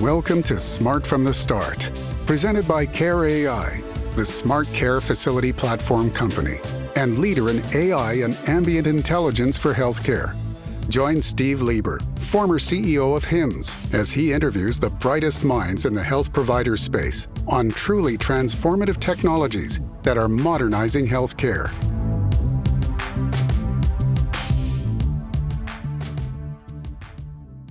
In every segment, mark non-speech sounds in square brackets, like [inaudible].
Welcome to Smart from the Start, presented by Care AI, the smart care facility platform company and leader in AI and ambient intelligence for healthcare. Join Steve Lieber, former CEO of HIMSS, as he interviews the brightest minds in the health provider space on truly transformative technologies that are modernizing healthcare.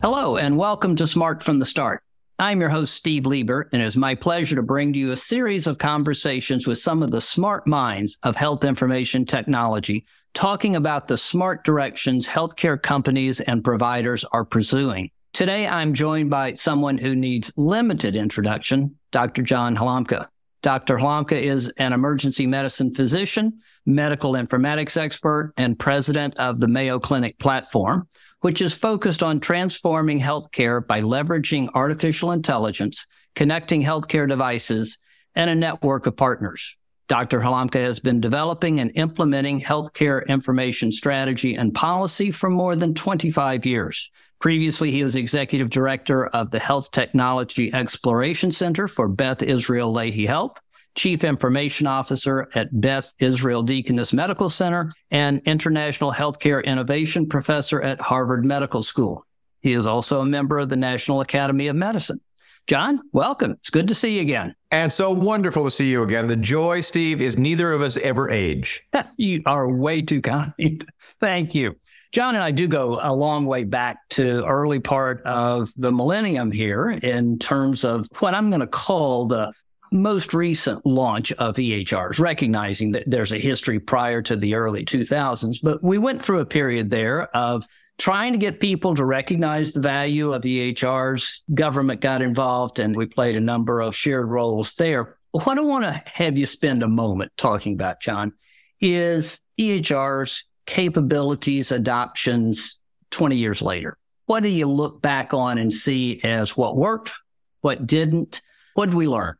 Hello, and welcome to Smart from the Start. I'm your host, Steve Lieber, and it is my pleasure to bring to you a series of conversations with some of the smart minds of health information technology, talking about the smart directions healthcare companies and providers are pursuing. Today, I'm joined by someone who needs limited introduction, Dr. John Halamka. Dr. Halamka is an emergency medicine physician, medical informatics expert, and president of the Mayo Clinic platform which is focused on transforming healthcare by leveraging artificial intelligence, connecting healthcare devices, and a network of partners. Dr. Halamka has been developing and implementing healthcare information strategy and policy for more than 25 years. Previously, he was executive director of the Health Technology Exploration Center for Beth Israel Lahey Health Chief Information Officer at Beth Israel Deaconess Medical Center, and International Healthcare Innovation Professor at Harvard Medical School. He is also a member of the National Academy of Medicine. John, welcome. It's good to see you again. And so wonderful to see you again. The joy, Steve, is neither of us ever age. [laughs] you are way too kind. [laughs] Thank you. John and I do go a long way back to early part of the millennium here in terms of what I'm going to call the most recent launch of EHRs, recognizing that there's a history prior to the early 2000s. But we went through a period there of trying to get people to recognize the value of EHRs. Government got involved and we played a number of shared roles there. What I want to have you spend a moment talking about, John, is EHRs, capabilities, adoptions 20 years later. What do you look back on and see as what worked, what didn't? What did we learn?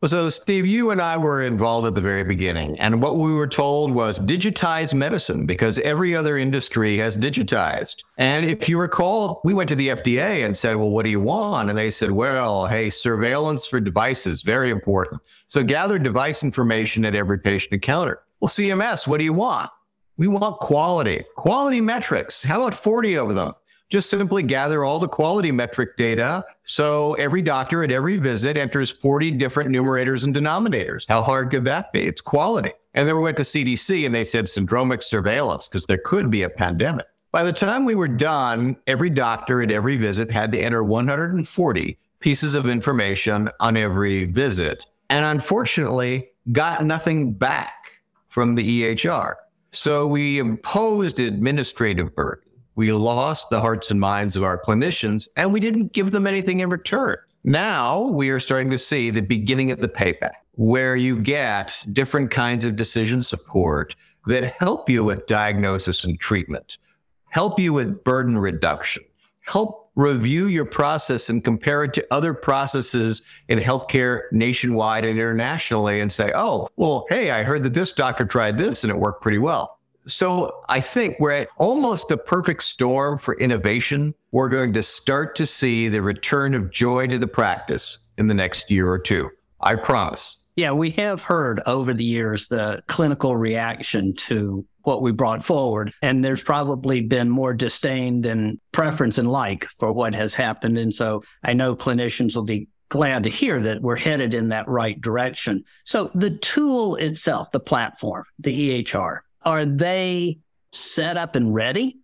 Well, so Steve, you and I were involved at the very beginning, and what we were told was digitize medicine because every other industry has digitized. And if you recall, we went to the FDA and said, "Well, what do you want?" And they said, "Well, hey, surveillance for devices, very important. So gather device information at every patient encounter." Well, CMS, what do you want? We want quality, quality metrics. How about 40 of them? Just simply gather all the quality metric data. So every doctor at every visit enters 40 different numerators and denominators. How hard could that be? It's quality. And then we went to CDC and they said syndromic surveillance because there could be a pandemic. By the time we were done, every doctor at every visit had to enter 140 pieces of information on every visit. And unfortunately, got nothing back from the EHR. So we imposed administrative burden we lost the hearts and minds of our clinicians and we didn't give them anything in return. Now we are starting to see the beginning of the payback where you get different kinds of decision support that help you with diagnosis and treatment, help you with burden reduction, help review your process and compare it to other processes in healthcare nationwide and internationally and say, oh, well, hey, I heard that this doctor tried this and it worked pretty well. So I think we're at almost a perfect storm for innovation. We're going to start to see the return of joy to the practice in the next year or two. I promise. Yeah, we have heard over the years the clinical reaction to what we brought forward. And there's probably been more disdain than preference and like for what has happened. And so I know clinicians will be glad to hear that we're headed in that right direction. So the tool itself, the platform, the EHR, are they set up and ready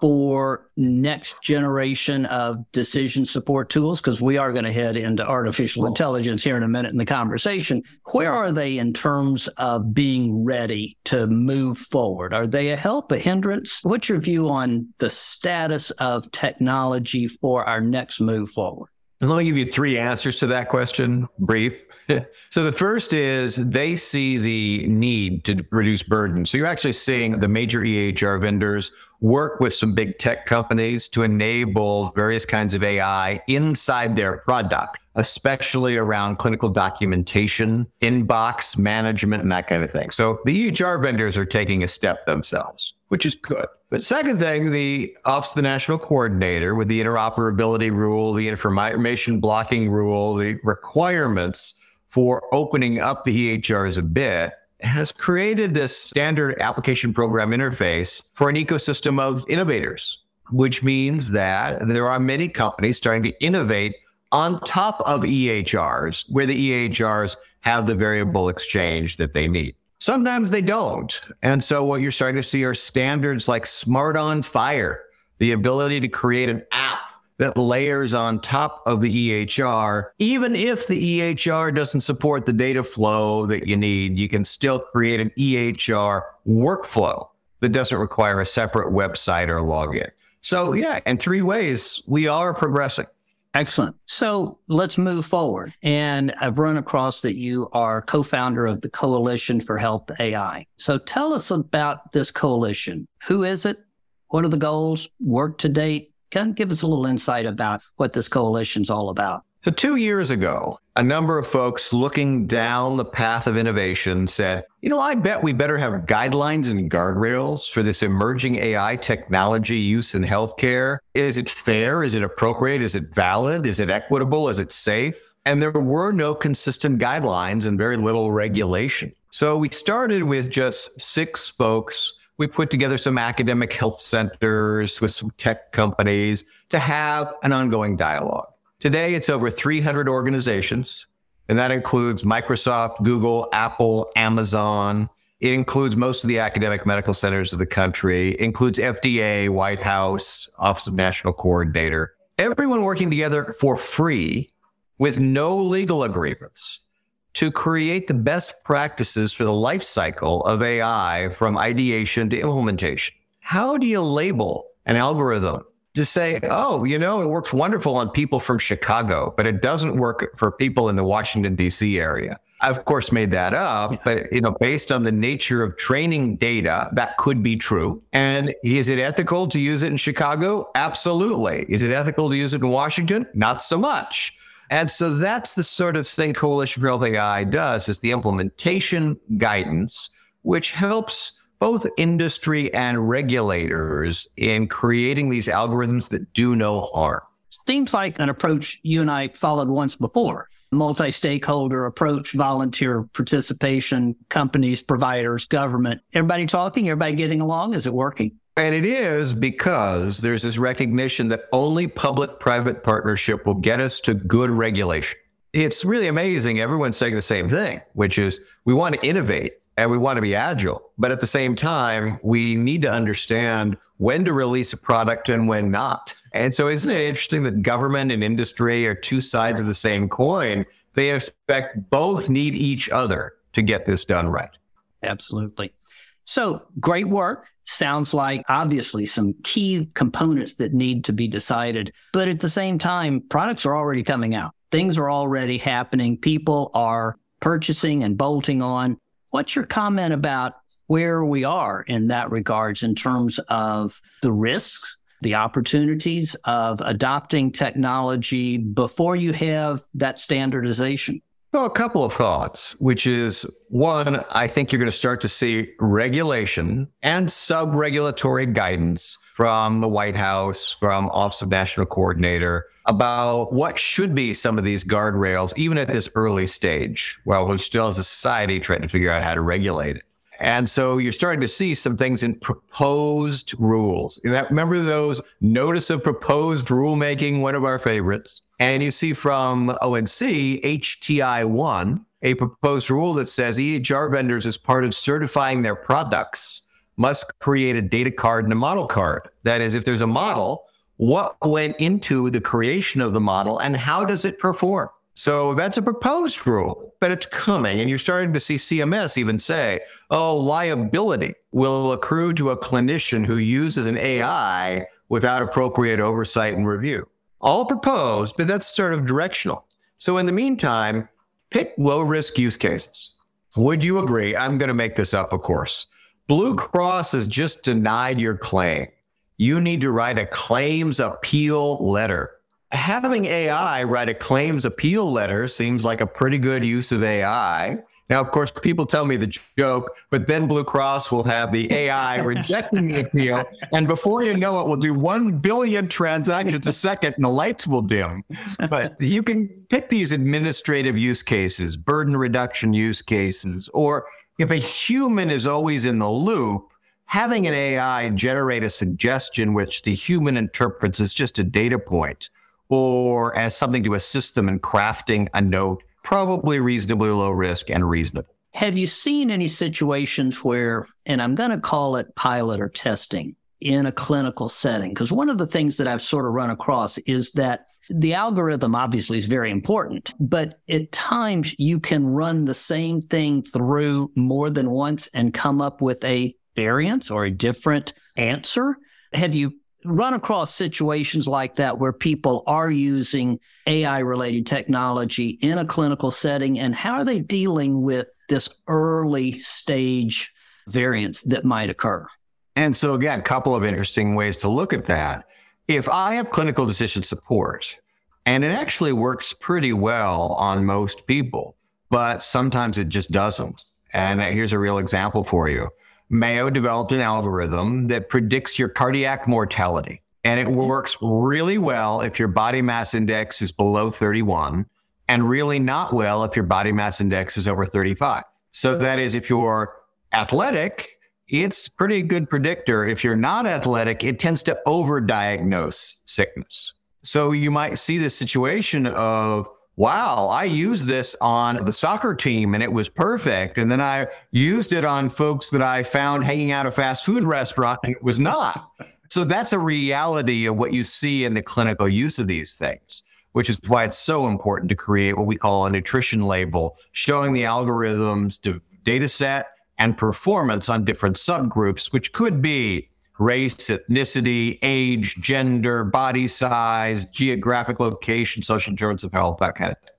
for next generation of decision support tools? Because we are going to head into artificial intelligence here in a minute in the conversation. Where are they in terms of being ready to move forward? Are they a help a hindrance? What's your view on the status of technology for our next move forward and let me give you three answers to that question, brief. [laughs] so the first is they see the need to reduce burden. So you're actually seeing the major EHR vendors work with some big tech companies to enable various kinds of AI inside their product, especially around clinical documentation, inbox management, and that kind of thing. So the EHR vendors are taking a step themselves, which is good. But second thing, the Office of the National Coordinator with the interoperability rule, the information blocking rule, the requirements for opening up the EHRs a bit has created this standard application program interface for an ecosystem of innovators, which means that there are many companies starting to innovate on top of EHRs, where the EHRs have the variable exchange that they need. Sometimes they don't. And so what you're starting to see are standards like SMART on FHIR, the ability to create an app that layers on top of the EHR. Even if the EHR doesn't support the data flow that you need, you can still create an EHR workflow that doesn't require a separate website or login. So, yeah, in three ways, we are progressing. Excellent. So let's move forward. And I've run across that you are co founder of the Coalition for Health AI. So tell us about this coalition. Who is it? What are the goals? Work to date? Kind of give us a little insight about what this coalition's all about. So, two years ago, a number of folks looking down the path of innovation said, you know, I bet we better have guidelines and guardrails for this emerging AI technology use in healthcare. Is it fair? Is it appropriate? Is it valid? Is it equitable? Is it safe? And there were no consistent guidelines and very little regulation. So, we started with just six folks we put together some academic health centers with some tech companies to have an ongoing dialogue. Today, it's over 300 organizations, and that includes Microsoft, Google, Apple, Amazon. It includes most of the academic medical centers of the country, it includes FDA, White House, Office of National Coordinator. Everyone working together for free with no legal agreements to create the best practices for the life cycle of AI from ideation to implementation. How do you label an algorithm to say, oh, you know, it works wonderful on people from Chicago, but it doesn't work for people in the Washington, D.C. area? I, of course, made that up, but you know, based on the nature of training data, that could be true. And is it ethical to use it in Chicago? Absolutely. Is it ethical to use it in Washington? Not so much. And so that's the sort of thing Coalition for Health AI does is the implementation guidance, which helps both industry and regulators in creating these algorithms that do no harm. Seems like an approach you and I followed once before. Multi stakeholder approach, volunteer participation, companies, providers, government. Everybody talking, everybody getting along. Is it working? And it is because there's this recognition that only public private partnership will get us to good regulation. It's really amazing. Everyone's saying the same thing, which is we want to innovate and we want to be agile. But at the same time, we need to understand when to release a product and when not. And so, isn't it interesting that government and industry are two sides of the same coin? They expect both need each other to get this done right. Absolutely. So, great work. Sounds like obviously some key components that need to be decided. But at the same time, products are already coming out. Things are already happening. People are purchasing and bolting on. What's your comment about where we are in that regards in terms of the risks, the opportunities of adopting technology before you have that standardization? So, a couple of thoughts, which is one, I think you're going to start to see regulation and sub regulatory guidance from the White House, from Office of National Coordinator about what should be some of these guardrails, even at this early stage, while we're still as a society trying to figure out how to regulate it. And so you're starting to see some things in proposed rules. Remember those notice of proposed rulemaking, one of our favorites. And you see from ONC, HTI1, a proposed rule that says EHR vendors, as part of certifying their products, must create a data card and a model card. That is, if there's a model, what went into the creation of the model and how does it perform? So that's a proposed rule, but it's coming. And you're starting to see CMS even say, oh, liability will accrue to a clinician who uses an AI without appropriate oversight and review. All proposed, but that's sort of directional. So in the meantime, pick low risk use cases. Would you agree? I'm going to make this up, of course. Blue Cross has just denied your claim. You need to write a claims appeal letter having AI write a claims appeal letter seems like a pretty good use of AI. Now, of course, people tell me the joke, but then Blue Cross will have the AI [laughs] rejecting the appeal. And before you know it, we'll do 1 billion transactions a second and the lights will dim. But you can pick these administrative use cases, burden reduction use cases, or if a human is always in the loop, having an AI generate a suggestion which the human interprets as just a data point or as something to assist them in crafting a note probably reasonably low risk and reasonable. Have you seen any situations where, and I'm going to call it pilot or testing in a clinical setting? Because one of the things that I've sort of run across is that the algorithm obviously is very important, but at times you can run the same thing through more than once and come up with a variance or a different answer. Have you run across situations like that where people are using AI related technology in a clinical setting and how are they dealing with this early stage variance that might occur? And so, again, a couple of interesting ways to look at that. If I have clinical decision support, and it actually works pretty well on most people, but sometimes it just doesn't. And here's a real example for you. Mayo developed an algorithm that predicts your cardiac mortality. And it mm-hmm. works really well if your body mass index is below 31 and really not well if your body mass index is over 35. So mm-hmm. that is if you're athletic, it's pretty good predictor. If you're not athletic, it tends to overdiagnose sickness. So you might see this situation of wow, I used this on the soccer team and it was perfect. And then I used it on folks that I found hanging out at a fast food restaurant and it was not. So that's a reality of what you see in the clinical use of these things, which is why it's so important to create what we call a nutrition label, showing the algorithms, data set, and performance on different subgroups, which could be race, ethnicity, age, gender, body size, geographic location, social insurance of health, that kind of thing.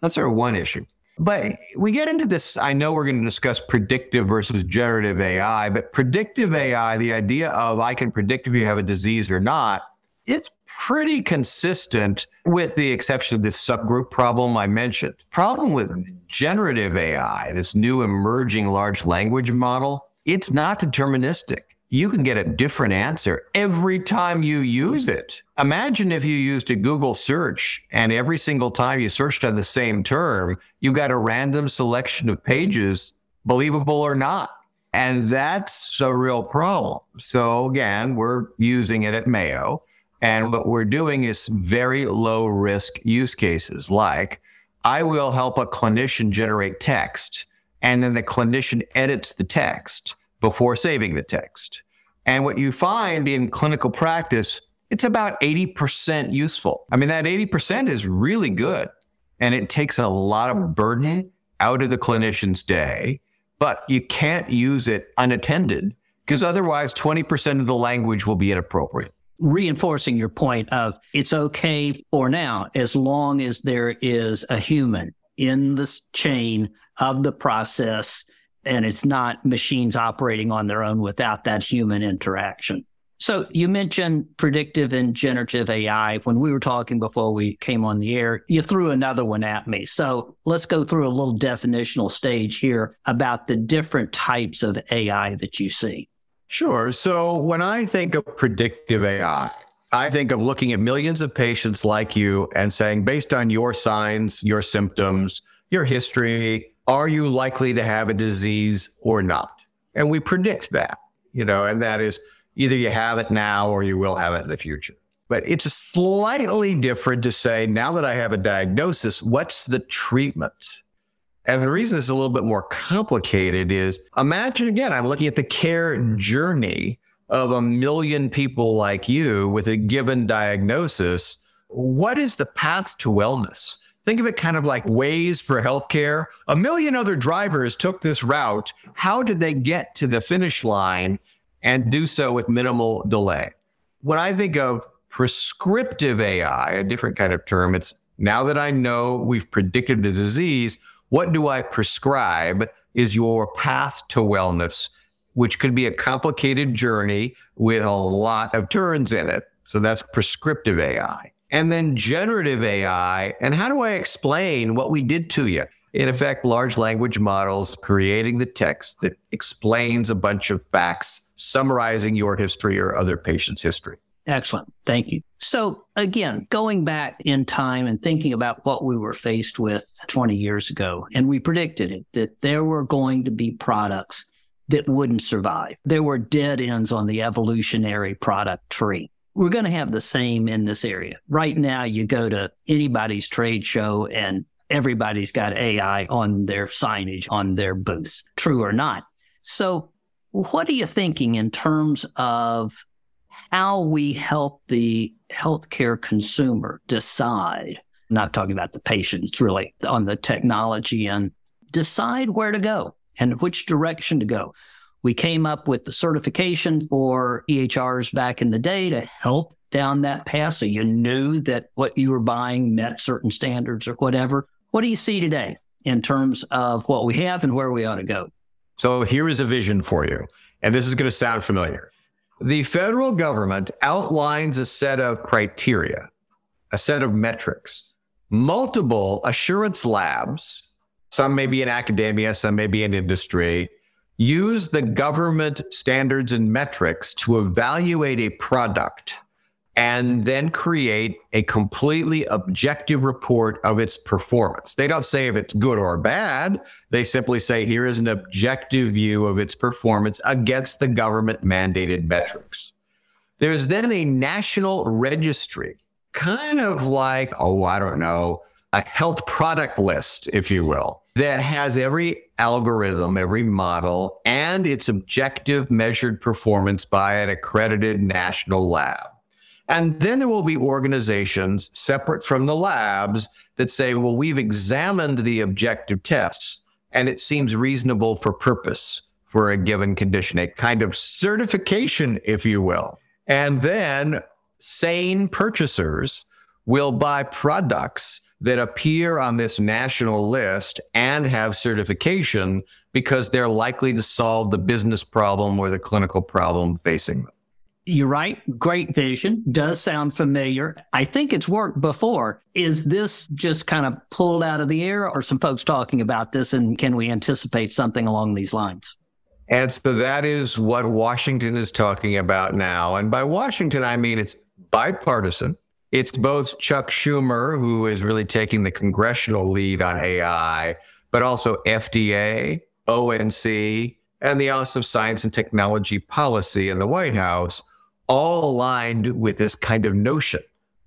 That's our one issue. But we get into this. I know we're going to discuss predictive versus generative AI, but predictive AI, the idea of I can predict if you have a disease or not, it's pretty consistent with the exception of this subgroup problem I mentioned. Problem with generative AI, this new emerging large language model, it's not deterministic you can get a different answer every time you use it. Imagine if you used a Google search and every single time you searched on the same term, you got a random selection of pages, believable or not. And that's a real problem. So again, we're using it at Mayo. And what we're doing is very low risk use cases like I will help a clinician generate text and then the clinician edits the text before saving the text. And what you find in clinical practice, it's about 80% useful. I mean, that 80% is really good. And it takes a lot of burden out of the clinician's day, but you can't use it unattended because otherwise 20% of the language will be inappropriate. Reinforcing your point of it's okay for now as long as there is a human in this chain of the process and it's not machines operating on their own without that human interaction. So you mentioned predictive and generative AI. When we were talking before we came on the air, you threw another one at me. So let's go through a little definitional stage here about the different types of AI that you see. Sure. So when I think of predictive AI, I think of looking at millions of patients like you and saying, based on your signs, your symptoms, your history, are you likely to have a disease or not? And we predict that, you know, and that is either you have it now or you will have it in the future. But it's slightly different to say, now that I have a diagnosis, what's the treatment? And the reason it's a little bit more complicated is imagine again, I'm looking at the care journey of a million people like you with a given diagnosis. What is the path to wellness? Think of it kind of like Waze for healthcare. A million other drivers took this route. How did they get to the finish line and do so with minimal delay? When I think of prescriptive AI, a different kind of term, it's now that I know we've predicted the disease, what do I prescribe is your path to wellness, which could be a complicated journey with a lot of turns in it. So that's prescriptive AI and then generative AI. And how do I explain what we did to you? in effect, large language models creating the text that explains a bunch of facts, summarizing your history or other patients' history. Excellent. Thank you. So, again, going back in time and thinking about what we were faced with 20 years ago, and we predicted it that there were going to be products that wouldn't survive. There were dead ends on the evolutionary product tree. We're going to have the same in this area. Right now, you go to anybody's trade show and everybody's got AI on their signage, on their booths, true or not. So, what are you thinking in terms of how we help the healthcare consumer decide? I'm not talking about the patients, really on the technology and decide where to go and which direction to go. We came up with the certification for EHRs back in the day to help down that path so you knew that what you were buying met certain standards or whatever. What do you see today in terms of what we have and where we ought to go? So here is a vision for you. And this is going to sound familiar. The federal government outlines a set of criteria, a set of metrics, multiple assurance labs, some may be in academia, some may be in industry, use the government standards and metrics to evaluate a product and then create a completely objective report of its performance. They don't say if it's good or bad. They simply say here is an objective view of its performance against the government mandated metrics. There's then a national registry, kind of like, oh, I don't know, a health product list, if you will, that has every algorithm, every model, and its objective measured performance by an accredited national lab. And then there will be organizations separate from the labs that say, well, we've examined the objective tests and it seems reasonable for purpose for a given condition, a kind of certification, if you will. And then sane purchasers will buy products that appear on this national list and have certification because they're likely to solve the business problem or the clinical problem facing them. You're right. Great vision. Does sound familiar. I think it's worked before. Is this just kind of pulled out of the air or some folks talking about this? And can we anticipate something along these lines? And so that is what Washington is talking about now. And by Washington, I mean it's bipartisan. It's both Chuck Schumer, who is really taking the congressional lead on AI, but also FDA, ONC, and the Office of Science and Technology Policy in the White House all aligned with this kind of notion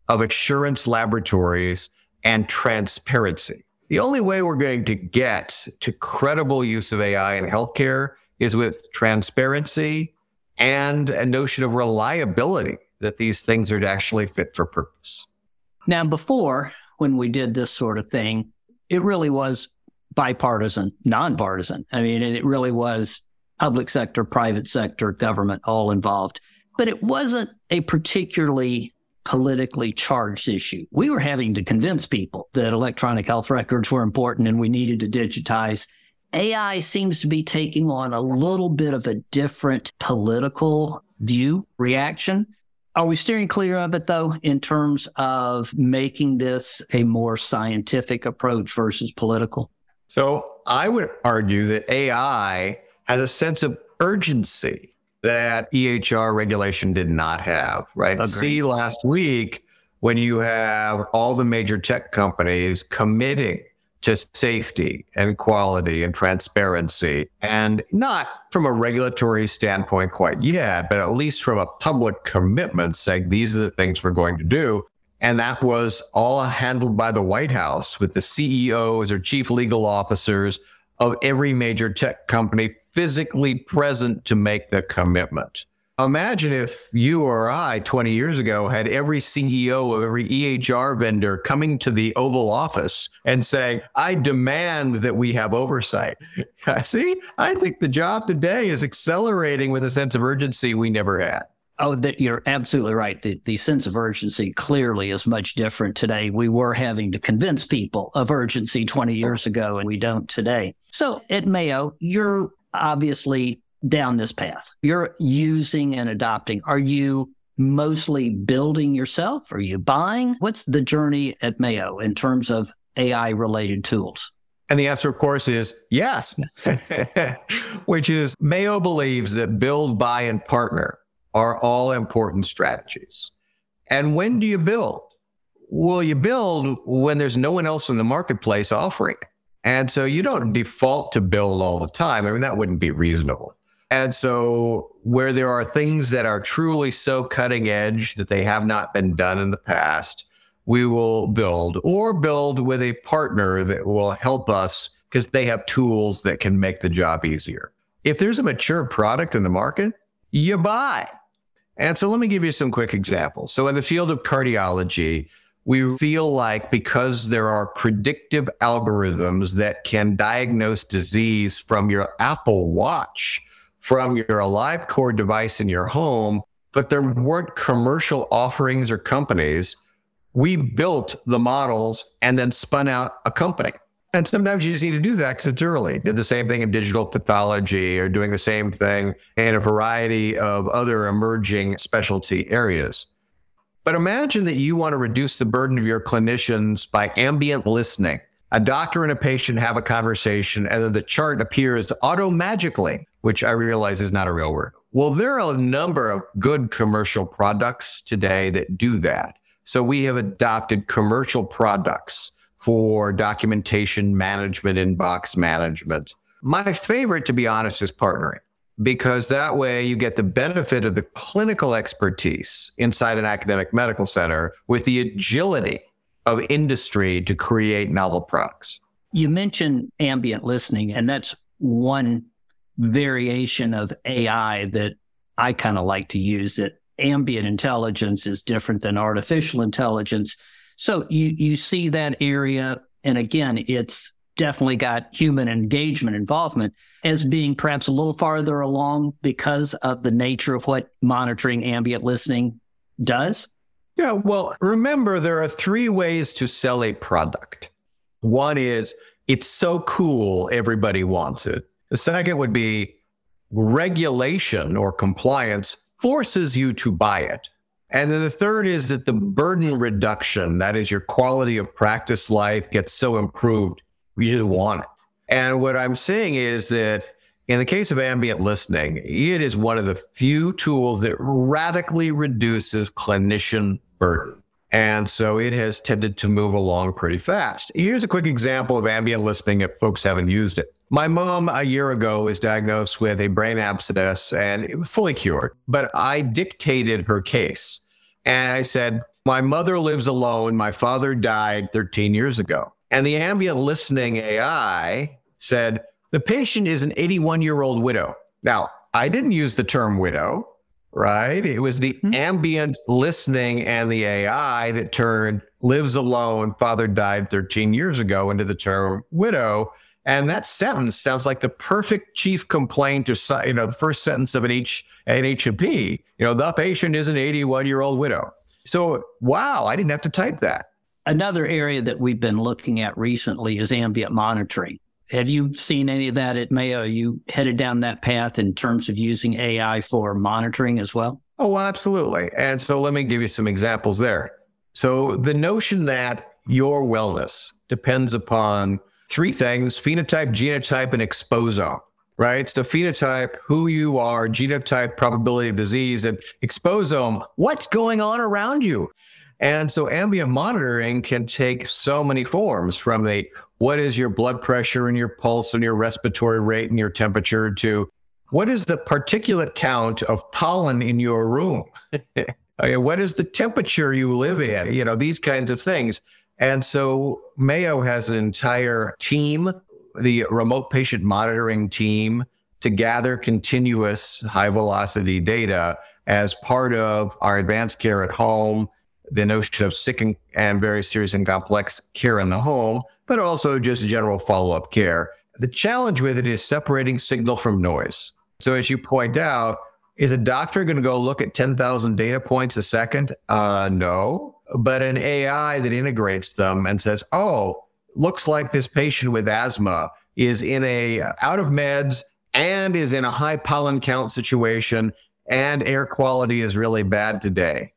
of assurance laboratories and transparency. The only way we're going to get to credible use of AI in healthcare is with transparency and a notion of reliability that these things are actually fit for purpose. Now, before, when we did this sort of thing, it really was bipartisan, nonpartisan. I mean, it really was public sector, private sector, government all involved but it wasn't a particularly politically charged issue. We were having to convince people that electronic health records were important and we needed to digitize. AI seems to be taking on a little bit of a different political view, reaction. Are we steering clear of it though, in terms of making this a more scientific approach versus political? So I would argue that AI has a sense of urgency that EHR regulation did not have, right? Agreed. See last week when you have all the major tech companies committing to safety and quality and transparency, and not from a regulatory standpoint quite yet, but at least from a public commitment saying these are the things we're going to do. And that was all handled by the White House with the CEOs or chief legal officers of every major tech company physically present to make the commitment. Imagine if you or I 20 years ago had every CEO of every EHR vendor coming to the Oval Office and saying, I demand that we have oversight. [laughs] See, I think the job today is accelerating with a sense of urgency we never had. Oh, that you're absolutely right. The, the sense of urgency clearly is much different today. We were having to convince people of urgency 20 years oh. ago, and we don't today. So at Mayo, you're obviously down this path. You're using and adopting. Are you mostly building yourself? Are you buying? What's the journey at Mayo in terms of AI related tools? And the answer, of course, is yes, [laughs] which is Mayo believes that build, buy, and partner are all important strategies. And when do you build? Well, you build when there's no one else in the marketplace offering. And so you don't default to build all the time. I mean, that wouldn't be reasonable. And so, where there are things that are truly so cutting edge that they have not been done in the past, we will build or build with a partner that will help us because they have tools that can make the job easier. If there's a mature product in the market, you buy. And so let me give you some quick examples. So in the field of cardiology, we feel like because there are predictive algorithms that can diagnose disease from your Apple Watch, from your AliveCor device in your home, but there weren't commercial offerings or companies we built the models and then spun out a company. And sometimes you just need to do that because it's early. Did the same thing in digital pathology or doing the same thing in a variety of other emerging specialty areas. But imagine that you want to reduce the burden of your clinicians by ambient listening. A doctor and a patient have a conversation, and then the chart appears auto magically, which I realize is not a real word. Well, there are a number of good commercial products today that do that. So we have adopted commercial products for documentation management, inbox management. My favorite, to be honest, is partnering because that way you get the benefit of the clinical expertise inside an academic medical center with the agility of industry to create novel products. You mentioned ambient listening, and that's one variation of AI that I kind of like to use that ambient intelligence is different than artificial intelligence. So you you see that area, and again, it's definitely got human engagement involvement as being perhaps a little farther along because of the nature of what monitoring ambient listening does. Yeah, well, remember there are three ways to sell a product. One is it's so cool, everybody wants it. The second would be regulation or compliance forces you to buy it. And then the third is that the burden reduction, that is your quality of practice life gets so improved, you want it. And what I'm saying is that in the case of ambient listening, it is one of the few tools that radically reduces clinician burden. And so it has tended to move along pretty fast. Here's a quick example of ambient listening if folks haven't used it. My mom a year ago was diagnosed with a brain abscess and it was fully cured, but I dictated her case. And I said, My mother lives alone. My father died 13 years ago. And the ambient listening AI said, The patient is an 81 year old widow. Now, I didn't use the term widow, right? It was the mm-hmm. ambient listening and the AI that turned lives alone, father died 13 years ago into the term widow. And that sentence sounds like the perfect chief complaint or, you know, the first sentence of an H, an H&P. You know, the patient is an 81 year old widow. So, wow, I didn't have to type that. Another area that we've been looking at recently is ambient monitoring. Have you seen any of that at Mayo? Are you headed down that path in terms of using AI for monitoring as well? Oh, absolutely. And so let me give you some examples there. So the notion that your wellness depends upon three things phenotype, genotype, and exposome, right? So, phenotype, who you are, genotype, probability of disease, and exposome, what's going on around you. And so, ambient monitoring can take so many forms from the what is your blood pressure and your pulse and your respiratory rate and your temperature to what is the particulate count of pollen in your room? [laughs] Uh, what is the temperature you live in? You know, these kinds of things. And so Mayo has an entire team, the remote patient monitoring team, to gather continuous high velocity data as part of our advanced care at home, the notion of sick and, and very serious and complex care in the home, but also just general follow up care. The challenge with it is separating signal from noise. So, as you point out, is a doctor going to go look at 10,000 data points a second? Uh, no but an AI that integrates them and says, "Oh, looks like this patient with asthma is in a out of meds and is in a high pollen count situation and air quality is really bad today."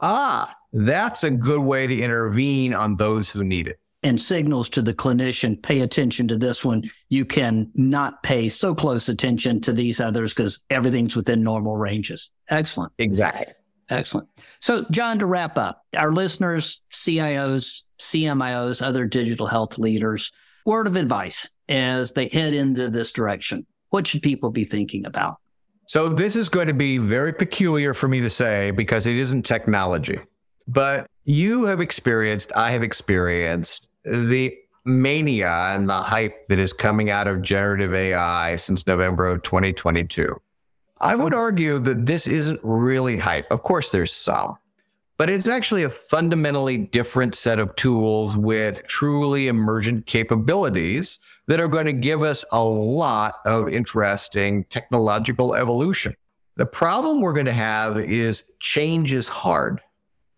Ah, that's a good way to intervene on those who need it. and signals to the clinician, pay attention to this one. You can not pay so close attention to these others because everything's within normal ranges. Excellent. Exactly. Excellent. So, John, to wrap up, our listeners, CIOs, CMIOs, other digital health leaders, word of advice as they head into this direction. What should people be thinking about? So, this is going to be very peculiar for me to say because it isn't technology. But you have experienced, I have experienced the mania and the hype that is coming out of generative AI since November of 2022. I would argue that this isn't really hype. Of course, there's some, but it's actually a fundamentally different set of tools with truly emergent capabilities that are going to give us a lot of interesting technological evolution. The problem we're going to have is change is hard.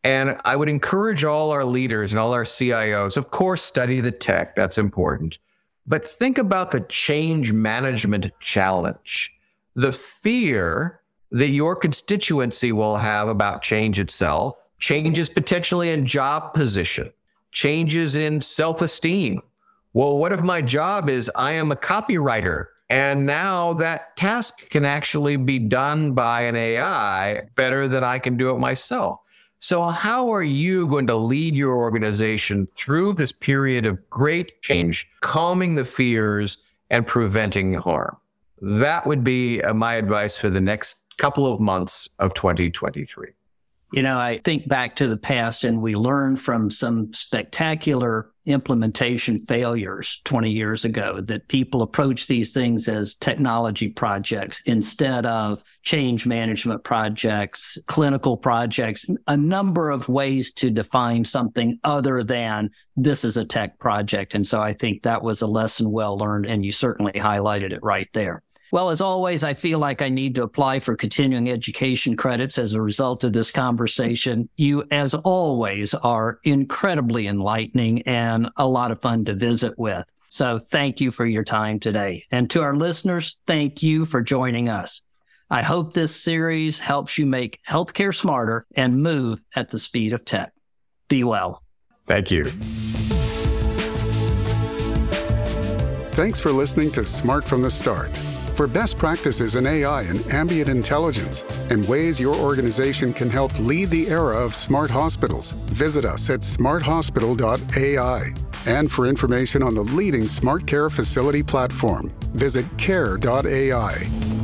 And I would encourage all our leaders and all our CIOs, of course, study the tech, that's important. But think about the change management challenge, the fear that your constituency will have about change itself, changes potentially in job position, changes in self esteem. Well, what if my job is I am a copywriter and now that task can actually be done by an AI better than I can do it myself? So, how are you going to lead your organization through this period of great change, calming the fears and preventing harm? That would be uh, my advice for the next couple of months of 2023. You know, I think back to the past and we learned from some spectacular implementation failures 20 years ago that people approach these things as technology projects instead of change management projects, clinical projects, a number of ways to define something other than this is a tech project. And so I think that was a lesson well learned and you certainly highlighted it right there. Well, as always, I feel like I need to apply for continuing education credits as a result of this conversation. You, as always, are incredibly enlightening and a lot of fun to visit with. So thank you for your time today. And to our listeners, thank you for joining us. I hope this series helps you make healthcare smarter and move at the speed of tech. Be well. Thank you. Thanks for listening to Smart from the Start. For best practices in AI and ambient intelligence and ways your organization can help lead the era of smart hospitals, visit us at smarthospital.ai. And for information on the leading smart care facility platform, visit care.ai.